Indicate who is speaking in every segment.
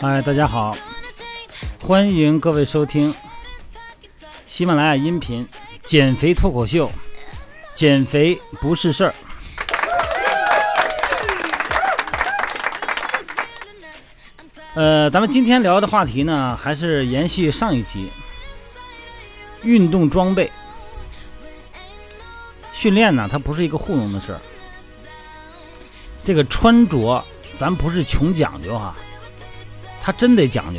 Speaker 1: 哎，大家好，欢迎各位收听喜马拉雅音频减肥脱口秀，减肥不是事儿。呃，咱们今天聊的话题呢，还是延续上一集，运动装备训练呢，它不是一个糊弄的事儿。这个穿着，咱不是穷讲究哈。他真得讲究，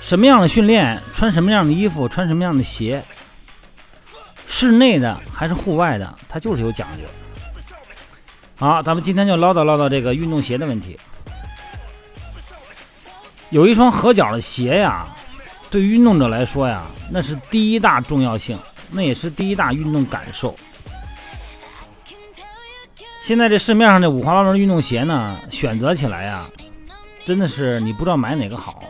Speaker 1: 什么样的训练穿什么样的衣服，穿什么样的鞋，室内的还是户外的，它就是有讲究。好，咱们今天就唠叨唠叨这个运动鞋的问题。有一双合脚的鞋呀，对于运动者来说呀，那是第一大重要性，那也是第一大运动感受。现在这市面上的五花八门运动鞋呢，选择起来呀，真的是你不知道买哪个好。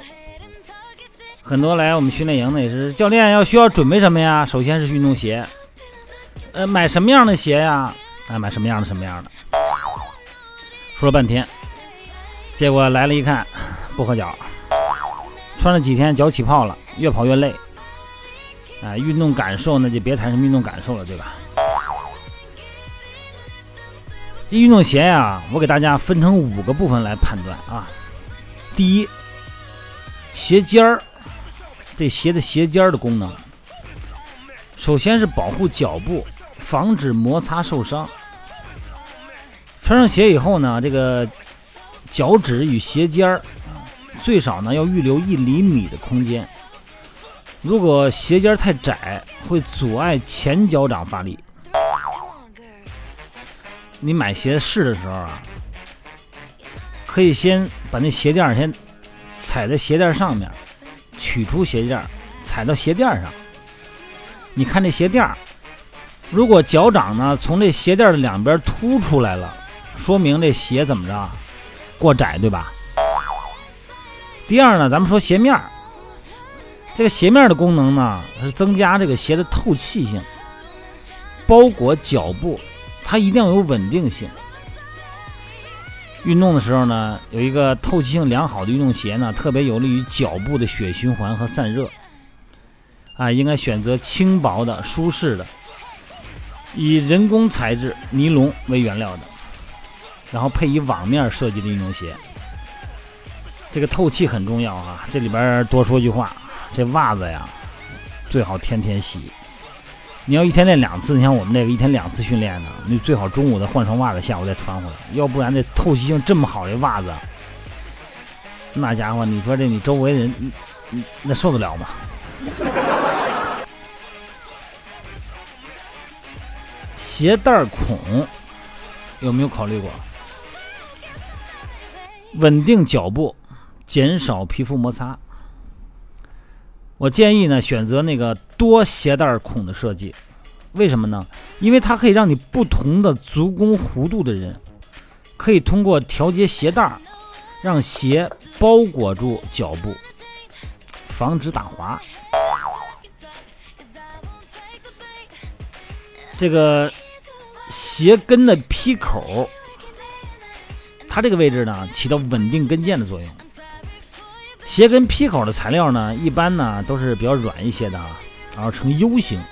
Speaker 1: 很多来我们训练营的也是，教练要需要准备什么呀？首先是运动鞋，呃，买什么样的鞋呀？哎，买什么样的什么样的？说了半天，结果来了一看，不合脚，穿了几天脚起泡了，越跑越累。哎，运动感受那就别谈什么运动感受了，对吧？这运动鞋呀，我给大家分成五个部分来判断啊。第一，鞋尖儿，这鞋的鞋尖儿的功能，首先是保护脚部，防止摩擦受伤。穿上鞋以后呢，这个脚趾与鞋尖儿啊，最少呢要预留一厘米的空间。如果鞋尖太窄，会阻碍前脚掌发力。你买鞋试的时候啊，可以先把那鞋垫先踩在鞋垫上面，取出鞋垫，踩到鞋垫上。你看这鞋垫如果脚掌呢从这鞋垫的两边凸出来了，说明这鞋怎么着过窄，对吧？第二呢，咱们说鞋面这个鞋面的功能呢是增加这个鞋的透气性，包裹脚部。它一定要有稳定性。运动的时候呢，有一个透气性良好的运动鞋呢，特别有利于脚部的血循环和散热。啊，应该选择轻薄的、舒适的，以人工材质尼龙为原料的，然后配以网面设计的运动鞋。这个透气很重要啊！这里边多说句话，这袜子呀，最好天天洗。你要一天练两次，你像我们那个一天两次训练呢，你最好中午再换双袜子，下午再穿回来，要不然这透气性这么好的袜子，那家伙，你说这你周围人，那受得了吗？鞋带孔有没有考虑过？稳定脚步，减少皮肤摩擦。我建议呢，选择那个多鞋带孔的设计，为什么呢？因为它可以让你不同的足弓弧度的人，可以通过调节鞋带，让鞋包裹住脚部，防止打滑。这个鞋跟的劈口，它这个位置呢，起到稳定跟腱的作用。鞋跟劈口的材料呢，一般呢都是比较软一些的啊，然后呈 U 型，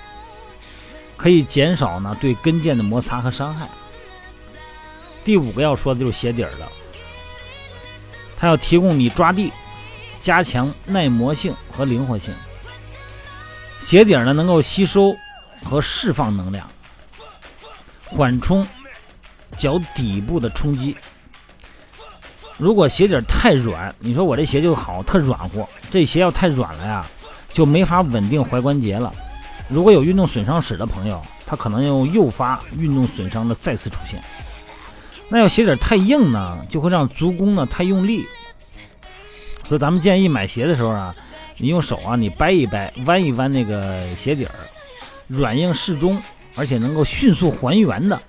Speaker 1: 可以减少呢对跟腱的摩擦和伤害。第五个要说的就是鞋底儿了，它要提供你抓地，加强耐磨性和灵活性。鞋底儿呢能够吸收和释放能量，缓冲脚底部的冲击。如果鞋底太软，你说我这鞋就好，特软和。这鞋要太软了呀，就没法稳定踝关节了。如果有运动损伤史的朋友，他可能又诱发运动损伤的再次出现。那要鞋底太硬呢，就会让足弓呢太用力。所以咱们建议买鞋的时候啊，你用手啊，你掰一掰，弯一弯那个鞋底儿，软硬适中，而且能够迅速还原的。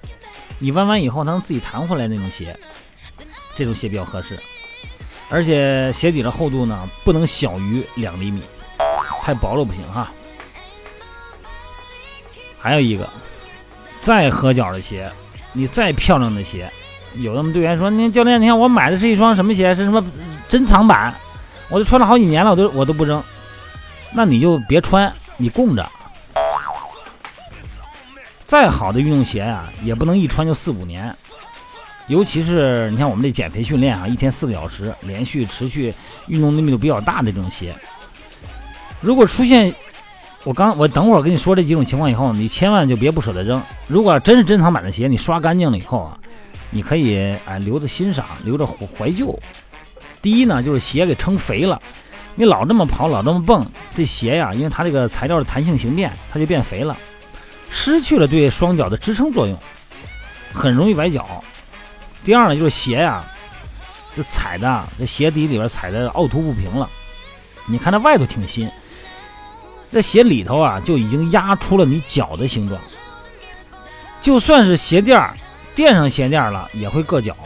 Speaker 1: 你弯弯以后，它能自己弹回来那种鞋。这种鞋比较合适，而且鞋底的厚度呢不能小于两厘米，太薄了不行哈。还有一个，再合脚的鞋，你再漂亮的鞋，有的队员说：“那教练，你看我买的是一双什么鞋？是什么珍藏版？我都穿了好几年了，我都我都不扔。那你就别穿，你供着。再好的运动鞋呀，也不能一穿就四五年。尤其是你像我们这减肥训练啊，一天四个小时，连续持续运动的密度比较大的这种鞋，如果出现……我刚我等会儿跟你说这几种情况以后，你千万就别不舍得扔。如果真是珍藏版的鞋，你刷干净了以后啊，你可以哎留着欣赏，留着怀旧。第一呢，就是鞋给撑肥了，你老这么跑，老这么蹦，这鞋呀，因为它这个材料的弹性形变，它就变肥了，失去了对双脚的支撑作用，很容易崴脚。第二呢，就是鞋呀，这踩的这鞋底里边踩的凹凸不平了。你看它外头挺新。在鞋里头啊，就已经压出了你脚的形状。就算是鞋垫垫上鞋垫了，也会硌脚。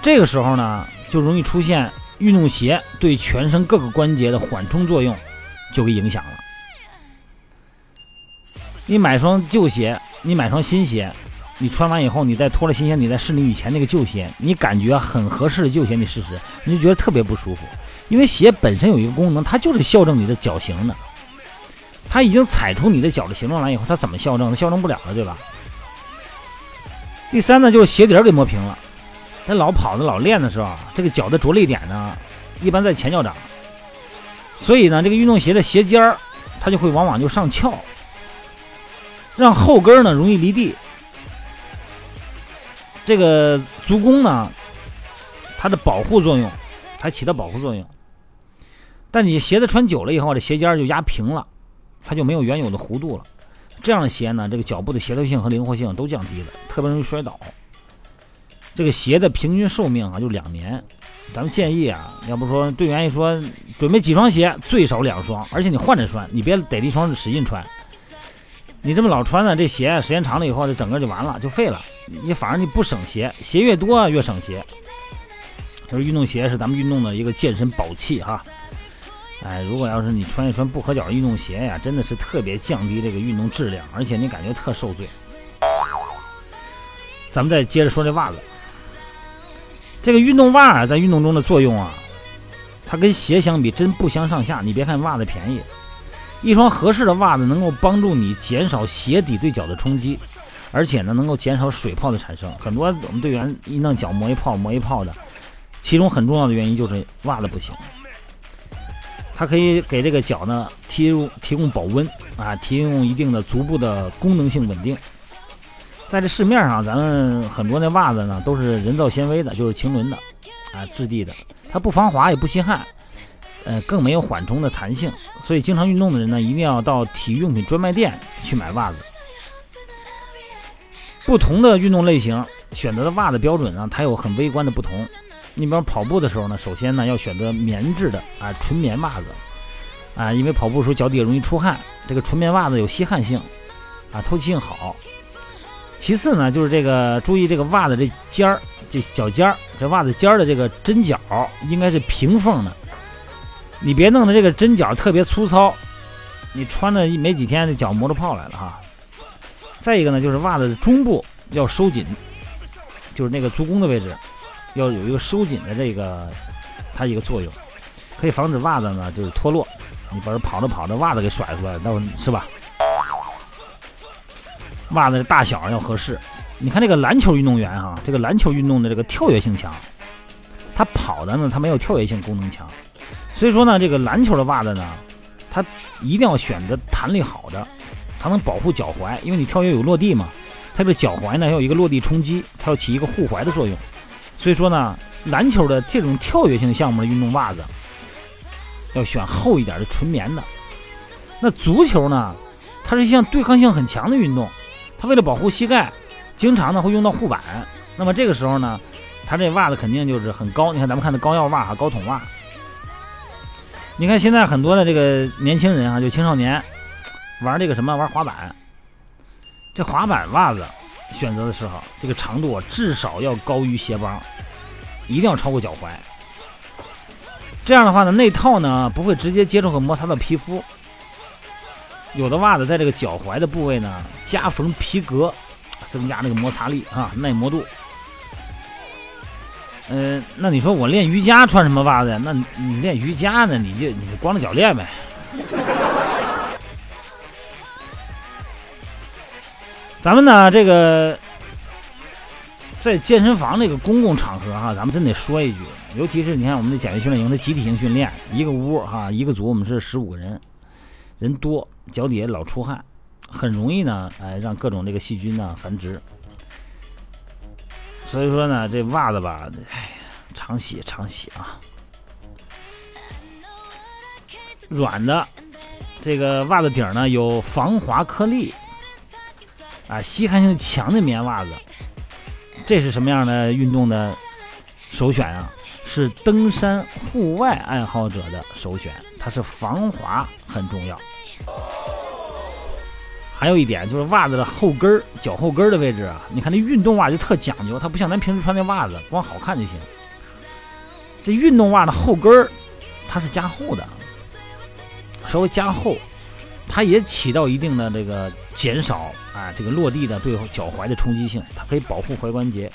Speaker 1: 这个时候呢，就容易出现运动鞋对全身各个关节的缓冲作用就给影响了。你买双旧鞋，你买双新鞋，你穿完以后，你再脱了新鞋，你再试你以前那个旧鞋，你感觉很合适的旧鞋，你试试，你就觉得特别不舒服。因为鞋本身有一个功能，它就是校正你的脚型的。它已经踩出你的脚的形状来以后，它怎么校正？它校正不了了，对吧？第三呢，就是鞋底儿给磨平了。他老跑的、老练的时候，这个脚的着力点呢，一般在前脚掌，所以呢，这个运动鞋的鞋尖儿，它就会往往就上翘，让后跟呢容易离地。这个足弓呢，它的保护作用，还起到保护作用。但你鞋子穿久了以后，这鞋尖就压平了，它就没有原有的弧度了。这样的鞋呢，这个脚部的协调性和灵活性都降低了，特别容易摔倒。这个鞋的平均寿命啊，就两年。咱们建议啊，要不说队员一说准备几双鞋，最少两双，而且你换着穿，你别逮着一双使劲穿。你这么老穿呢，这鞋时间长了以后，这整个就完了，就废了。你反而你不省鞋，鞋越多越省鞋。就是运动鞋是咱们运动的一个健身宝器哈。哎，如果要是你穿一双不合脚的运动鞋呀，真的是特别降低这个运动质量，而且你感觉特受罪。咱们再接着说这袜子，这个运动袜在运动中的作用啊，它跟鞋相比真不相上下。你别看袜子便宜，一双合适的袜子能够帮助你减少鞋底对脚的冲击，而且呢能够减少水泡的产生。很多我们队员一弄脚磨一泡磨一泡的，其中很重要的原因就是袜子不行。它可以给这个脚呢提供提供保温啊，提供一定的足部的功能性稳定。在这市面上，咱们很多那袜子呢都是人造纤维的，就是腈纶的啊质地的，它不防滑也不吸汗，呃，更没有缓冲的弹性。所以经常运动的人呢，一定要到体育用品专卖店去买袜子。不同的运动类型选择的袜子标准呢，它有很微观的不同。你比方跑步的时候呢，首先呢要选择棉质的啊纯棉袜子啊，因为跑步的时候脚底下容易出汗，这个纯棉袜子有吸汗性啊，透气性好。其次呢，就是这个注意这个袜子这尖儿，这脚尖儿，这袜子尖儿的这个针脚应该是平缝的，你别弄得这个针脚特别粗糙，你穿了没几天，这脚磨出泡来了哈。再一个呢，就是袜子的中部要收紧，就是那个足弓的位置。要有一个收紧的这个，它一个作用，可以防止袜子呢就是脱落。你把这跑着跑着袜子给甩出来，那是吧？袜子的大小要合适。你看这个篮球运动员哈，这个篮球运动的这个跳跃性强，他跑的呢他没有跳跃性功能强，所以说呢这个篮球的袜子呢，它一定要选择弹力好的，它能保护脚踝，因为你跳跃有落地嘛，它的脚踝呢要有一个落地冲击，它要起一个护踝的作用。所以说呢，篮球的这种跳跃性项目的运动袜子，要选厚一点的纯棉的。那足球呢，它是一项对抗性很强的运动，它为了保护膝盖，经常呢会用到护板。那么这个时候呢，它这袜子肯定就是很高。你看咱们看的高腰袜哈，高筒袜。你看现在很多的这个年轻人啊，就青少年玩这个什么玩滑板，这滑板袜子。选择的时候，这个长度至少要高于鞋帮，一定要超过脚踝。这样的话呢，内套呢不会直接接触和摩擦到皮肤。有的袜子在这个脚踝的部位呢加缝皮革，增加那个摩擦力啊，耐磨度。嗯，那你说我练瑜伽穿什么袜子呀？那你练瑜伽呢？你就你就光着脚练呗。咱们呢，这个在健身房这个公共场合哈，咱们真得说一句，尤其是你看我们的减肥训练营的集体性训练，一个屋哈，一个组我们是十五个人，人多，脚底下老出汗，很容易呢，哎，让各种这个细菌呢繁殖。所以说呢，这袜子吧，哎，常洗常洗啊。软的，这个袜子底儿呢有防滑颗粒，啊，吸汗性强的棉袜子，这是什么样的运动的首选啊？是登山户外爱好者的首选，它是防滑很重要。还有一点就是袜子的后跟儿、脚后跟的位置啊，你看那运动袜就特讲究，它不像咱平时穿那袜子，光好看就行。这运动袜的后跟儿，它是加厚的，稍微加厚，它也起到一定的这个减少啊这个落地的对脚踝的冲击性，它可以保护踝关节。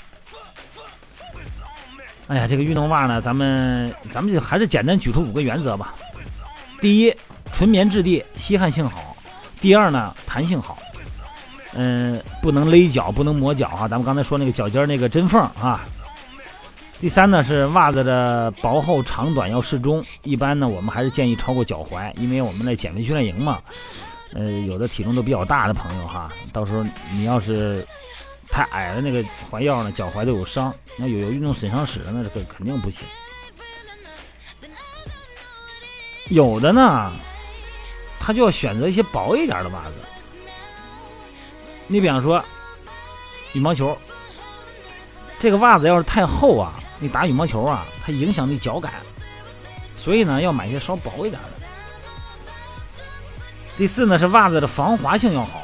Speaker 1: 哎呀，这个运动袜呢，咱们咱们就还是简单举出五个原则吧。第一，纯棉质地，吸汗性好。第二呢，弹性好，嗯，不能勒脚，不能磨脚啊。咱们刚才说那个脚尖那个针缝啊。第三呢是袜子的薄厚长短要适中，一般呢我们还是建议超过脚踝，因为我们在减肥训练营嘛，呃，有的体重都比较大的朋友哈，到时候你要是太矮的那个踝腰呢，脚踝都有伤，那有有运动损伤史的那是肯肯定不行。有的呢。他就要选择一些薄一点的袜子。你比方说，羽毛球，这个袜子要是太厚啊，你打羽毛球啊，它影响你脚感，所以呢，要买些稍薄一点的。第四呢，是袜子的防滑性要好，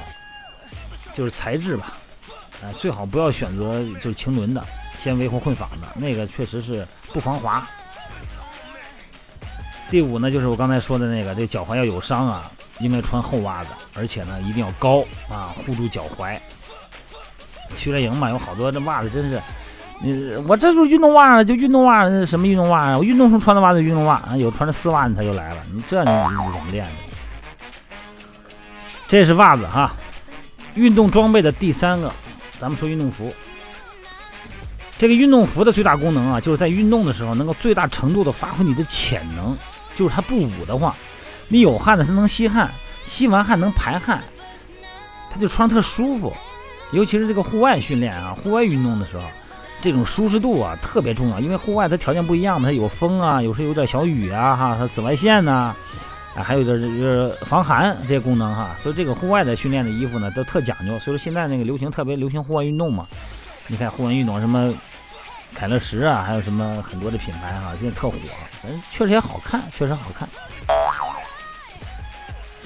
Speaker 1: 就是材质吧，哎，最好不要选择就是晴纶的、纤维或混纺的，那个确实是不防滑。第五呢，就是我刚才说的那个，这脚踝要有伤啊，应该穿厚袜子，而且呢一定要高啊，护住脚踝。训练营嘛，有好多这袜子真是，你我这就是运动袜就运动袜，什么运动袜啊？我运动时候穿的袜子运动袜啊，有穿着丝袜的他就来了，你这你怎么练的？这是袜子哈，运动装备的第三个，咱们说运动服。这个运动服的最大功能啊，就是在运动的时候能够最大程度的发挥你的潜能。就是它不捂的话，你有汗的它能吸汗，吸完汗能排汗，它就穿特舒服。尤其是这个户外训练啊，户外运动的时候，这种舒适度啊特别重要。因为户外它条件不一样嘛，它有风啊，有时有点小雨啊，哈，它紫外线呐，啊，还有点就是防寒这些功能哈。所以这个户外的训练的衣服呢都特讲究。所以说现在那个流行特别流行户外运动嘛，你看户外运动什么。凯乐石啊，还有什么很多的品牌哈，现在特火，反正确实也好看，确实好看。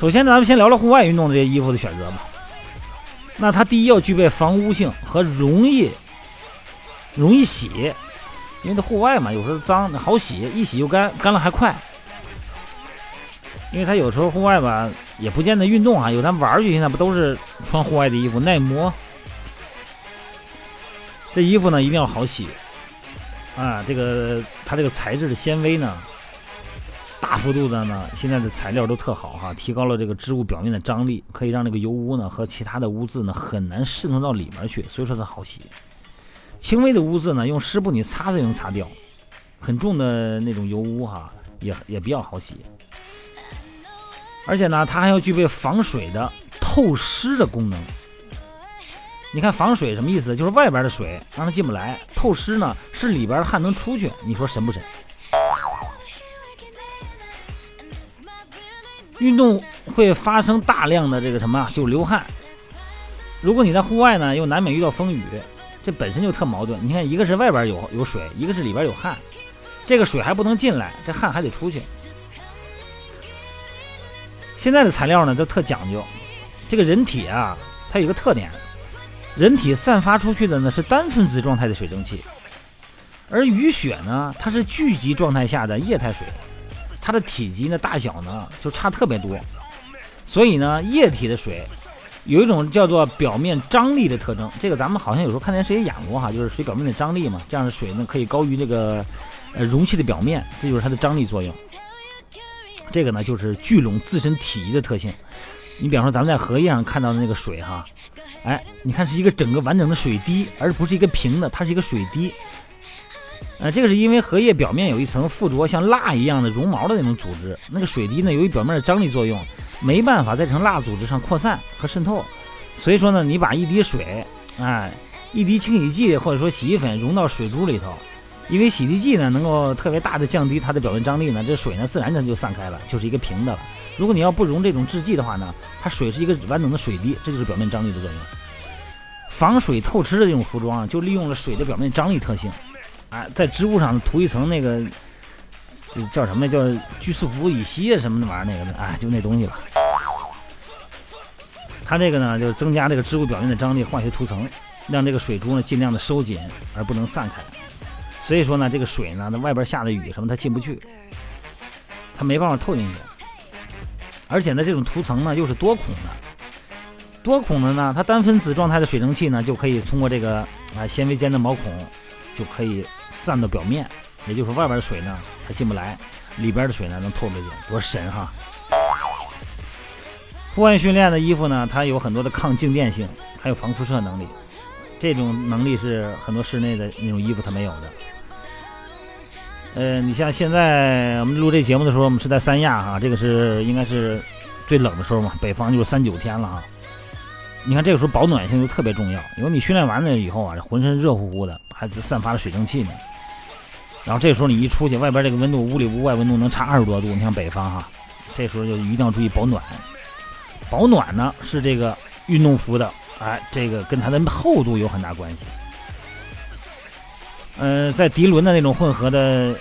Speaker 1: 首先，咱们先聊聊户外运动的这些衣服的选择吧。那它第一要具备防污性和容易容易洗，因为它户外嘛，有时候脏好洗，一洗就干，干了还快。因为它有时候户外吧，也不见得运动啊，有咱玩去，现在不都是穿户外的衣服，耐磨。这衣服呢，一定要好洗。啊，这个它这个材质的纤维呢，大幅度的呢，现在的材料都特好哈，提高了这个织物表面的张力，可以让这个油污呢和其他的污渍呢很难渗透到里面去，所以说它好洗。轻微的污渍呢，用湿布你擦就能擦掉，很重的那种油污哈，也也比较好洗。而且呢，它还要具备防水的透湿的功能。你看防水什么意思？就是外边的水让它进不来，透湿呢是里边的汗能出去。你说神不神？运动会发生大量的这个什么，就流汗。如果你在户外呢，又难免遇到风雨，这本身就特矛盾。你看，一个是外边有有水，一个是里边有汗，这个水还不能进来，这汗还得出去。现在的材料呢都特讲究，这个人体啊，它有个特点。人体散发出去的呢是单分子状态的水蒸气，而雨雪呢，它是聚集状态下的液态水，它的体积呢大小呢就差特别多，所以呢液体的水有一种叫做表面张力的特征，这个咱们好像有时候看电视也演过哈，就是水表面的张力嘛，这样的水呢可以高于这个呃容器的表面，这就是它的张力作用。这个呢就是聚拢自身体积的特性。你比方说咱们在荷叶上看到的那个水哈，哎，你看是一个整个完整的水滴，而不是一个平的，它是一个水滴。呃，这个是因为荷叶表面有一层附着像蜡一样的绒毛的那种组织，那个水滴呢由于表面的张力作用。没办法在成蜡组织上扩散和渗透，所以说呢，你把一滴水，哎，一滴清洗剂或者说洗衣粉融到水珠里头，因为洗涤剂呢能够特别大的降低它的表面张力呢，这水呢自然它就散开了，就是一个平的了。如果你要不溶这种制剂的话呢，它水是一个完整的水滴，这就是表面张力的作用。防水透湿的这种服装啊就利用了水的表面张力特性，哎，在织物上涂一层那个。叫什么叫聚四氟乙烯啊什么的玩意儿那个的，哎，就那东西吧。它这个呢，就是增加这个织物表面的张力，化学涂层，让这个水珠呢尽量的收紧，而不能散开。所以说呢，这个水呢，它外边下的雨什么它进不去，它没办法透进去。而且呢，这种涂层呢又是多孔的，多孔的呢，它单分子状态的水蒸气呢就可以通过这个啊纤维间的毛孔，就可以散到表面。也就是外边的水呢，它进不来，里边的水呢能透出去，多神哈！户外训练的衣服呢，它有很多的抗静电性，还有防辐射能力，这种能力是很多室内的那种衣服它没有的。呃，你像现在我们录这节目的时候，我们是在三亚哈，这个是应该是最冷的时候嘛，北方就是三九天了啊。你看这个时候保暖性就特别重要，因为你训练完了以后啊，浑身热乎乎的，还散发了水蒸气呢。然后这时候你一出去，外边这个温度，屋里屋外温度能差二十多度。你像北方哈，这时候就一定要注意保暖。保暖呢是这个运动服的，哎，这个跟它的厚度有很大关系。嗯，在涤纶的那种混合的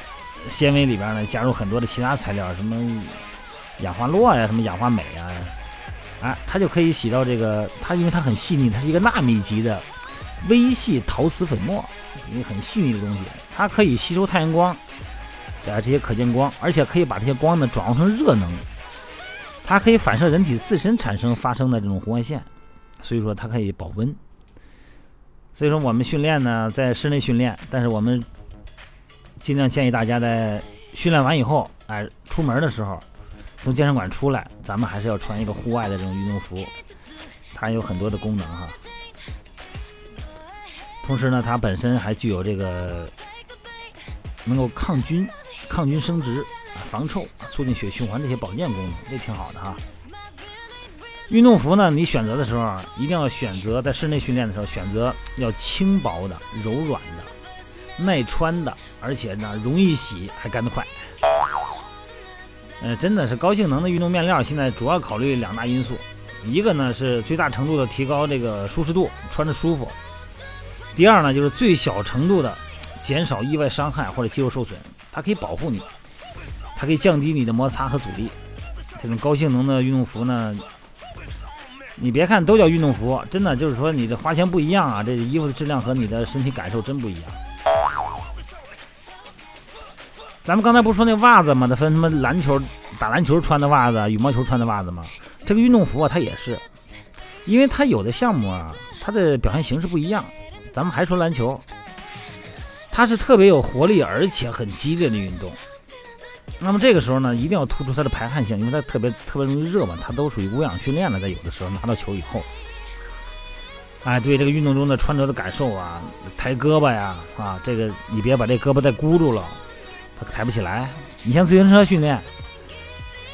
Speaker 1: 纤维里边呢，加入很多的其他材料，什么氧化铬呀，什么氧化镁啊，哎，它就可以洗到这个，它因为它很细腻，它是一个纳米级的微细陶瓷粉末。一个很细腻的东西，它可以吸收太阳光，啊这些可见光，而且可以把这些光呢转化成热能，它可以反射人体自身产生发生的这种红外线，所以说它可以保温。所以说我们训练呢，在室内训练，但是我们尽量建议大家在训练完以后，哎，出门的时候从健身馆出来，咱们还是要穿一个户外的这种运动服，它有很多的功能哈。同时呢，它本身还具有这个能够抗菌、抗菌生殖、防臭、促进血循环这些保健功能，这挺好的哈。运动服呢，你选择的时候啊一定要选择在室内训练的时候选择要轻薄的、柔软的、耐穿的，而且呢容易洗还干得快。呃，真的是高性能的运动面料，现在主要考虑两大因素，一个呢是最大程度的提高这个舒适度，穿着舒服。第二呢，就是最小程度的减少意外伤害或者肌肉受损，它可以保护你，它可以降低你的摩擦和阻力。这种高性能的运动服呢，你别看都叫运动服，真的就是说你的花钱不一样啊，这衣服的质量和你的身体感受真不一样。咱们刚才不是说那袜子吗？它分什么篮球打篮球穿的袜子，羽毛球穿的袜子吗？这个运动服啊，它也是，因为它有的项目啊，它的表现形式不一样。咱们还说篮球，它是特别有活力，而且很激烈的运动。那么这个时候呢，一定要突出它的排汗性，因为它特别特别容易热嘛，它都属于无氧训练了。在有的时候拿到球以后，哎，对这个运动中的穿着的感受啊，抬胳膊呀，啊，这个你别把这胳膊再箍住了，它抬不起来。你像自行车训练，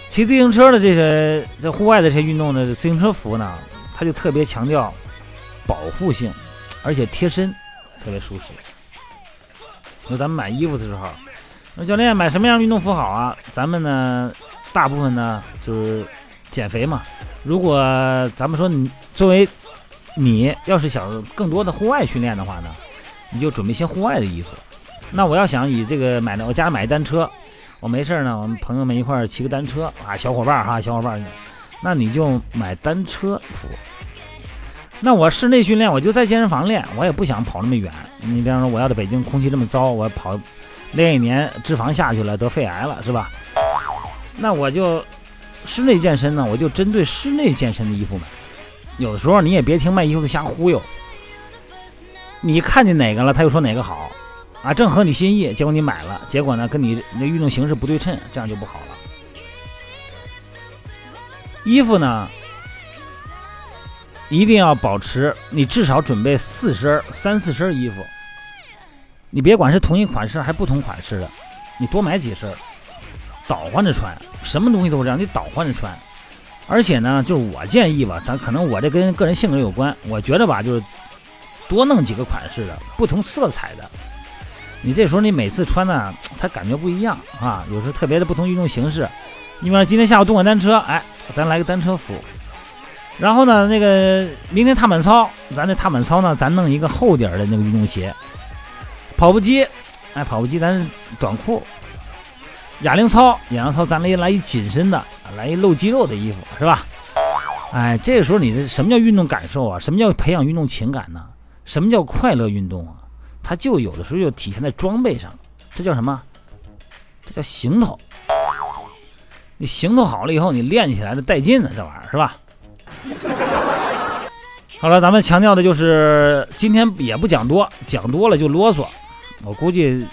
Speaker 1: 骑自行车的这些在户外的这些运动的自行车服呢，它就特别强调保护性。而且贴身，特别舒适。那咱们买衣服的时候，那教练买什么样运动服好啊？咱们呢，大部分呢就是减肥嘛。如果咱们说你作为你要是想更多的户外训练的话呢，你就准备一些户外的衣服。那我要想以这个买的，我家买单车，我没事呢，我们朋友们一块骑个单车啊，小伙伴哈，小伙伴，那你就买单车服。那我室内训练，我就在健身房练，我也不想跑那么远。你比方说，我要在北京空气这么糟，我跑练一年，脂肪下去了，得肺癌了，是吧？那我就室内健身呢，我就针对室内健身的衣服买。有的时候你也别听卖衣服的瞎忽悠。你看见哪个了，他又说哪个好，啊，正合你心意，结果你买了，结果呢跟你那运动形式不对称，这样就不好了。衣服呢，一定要保持你至少准备四身、三四身衣服。你别管是同一款式还不同款式的，你多买几身，倒换着穿。什么东西都是这样，你倒换着穿。而且呢，就是我建议吧，咱可能我这跟个人性格有关。我觉得吧，就是多弄几个款式的，不同色彩的。你这时候你每次穿呢，它感觉不一样啊。有时候特别的不同运动形式。你比方今天下午动个单车，哎，咱来个单车服。然后呢，那个明天踏板操，咱这踏板操呢，咱弄一个厚点的那个运动鞋。跑步机，哎，跑步机咱短裤。哑铃操，哑铃操，咱来来一紧身的，来一露肌肉的衣服，是吧？哎，这个时候你这什么叫运动感受啊？什么叫培养运动情感呢？什么叫快乐运动啊？它就有的时候就体现在装备上，这叫什么？这叫行头。你行头好了以后，你练起来的带劲呢，这玩意儿是吧？好了，咱们强调的就是今天也不讲多，讲多了就啰嗦。我估计。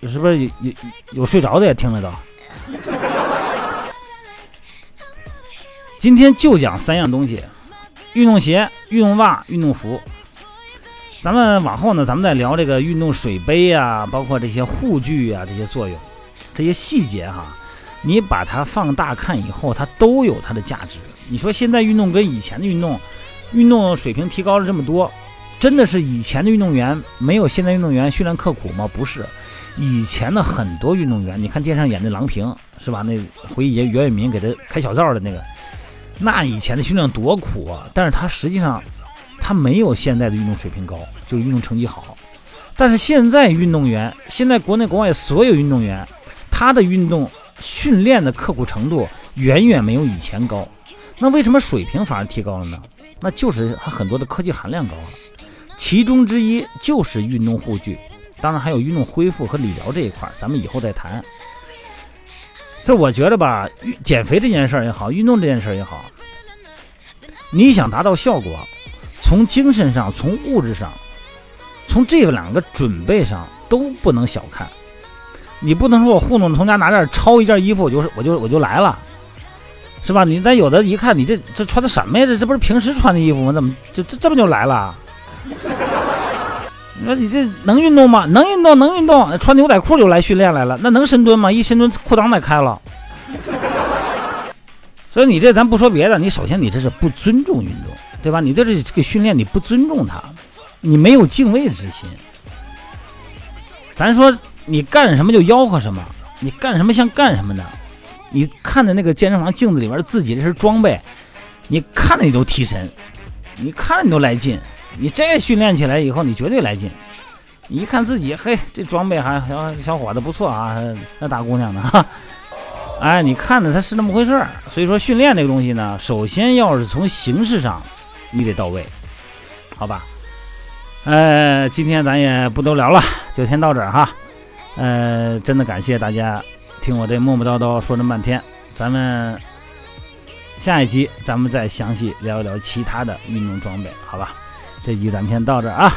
Speaker 1: 是不是有有有睡着的也听得到？今天就讲三样东西：运动鞋、运动袜、运动服。咱们往后呢，咱们再聊这个运动水杯啊，包括这些护具啊，这些作用，这些细节哈，你把它放大看以后，它都有它的价值。你说现在运动跟以前的运动，运动水平提高了这么多，真的是以前的运动员没有现在运动员训练刻苦吗？不是。以前的很多运动员，你看电视上演的郎平是吧？那回忆袁伟民给他开小灶的那个，那以前的训练多苦啊！但是他实际上他没有现在的运动水平高，就是运动成绩好。但是现在运动员，现在国内国外所有运动员，他的运动训练的刻苦程度远远没有以前高。那为什么水平反而提高了呢？那就是它很多的科技含量高了，其中之一就是运动护具。当然还有运动恢复和理疗这一块，咱们以后再谈。所以我觉得吧，减肥这件事儿也好，运动这件事儿也好，你想达到效果，从精神上、从物质上、从这两个准备上都不能小看。你不能说我糊弄从家拿点抄一件衣服，我就是我就我就来了，是吧？你咱有的一看，你这这穿的什么呀？这这不是平时穿的衣服吗？怎么这这这么就来了？你说你这能运动吗？能运动，能运动，穿牛仔裤就来训练来了，那能深蹲吗？一深蹲裤裆得开了。所以你这咱不说别的，你首先你这是不尊重运动，对吧？你这是这个训练你不尊重他，你没有敬畏之心。咱说你干什么就吆喝什么，你干什么像干什么的。你看着那个健身房镜子里边自己这身装备，你看着你都提神，你看着你都来劲。你这训练起来以后，你绝对来劲。你一看自己，嘿，这装备还小小伙子不错啊，那大姑娘呢？哈，哎，你看着他是那么回事儿。所以说训练这个东西呢，首先要是从形式上，你得到位，好吧？呃，今天咱也不多聊了，就先到这儿哈。呃，真的感谢大家听我这磨磨叨叨说这么半天，咱们下一集咱们再详细聊一聊其他的运动装备，好吧？这集咱们先到这儿啊。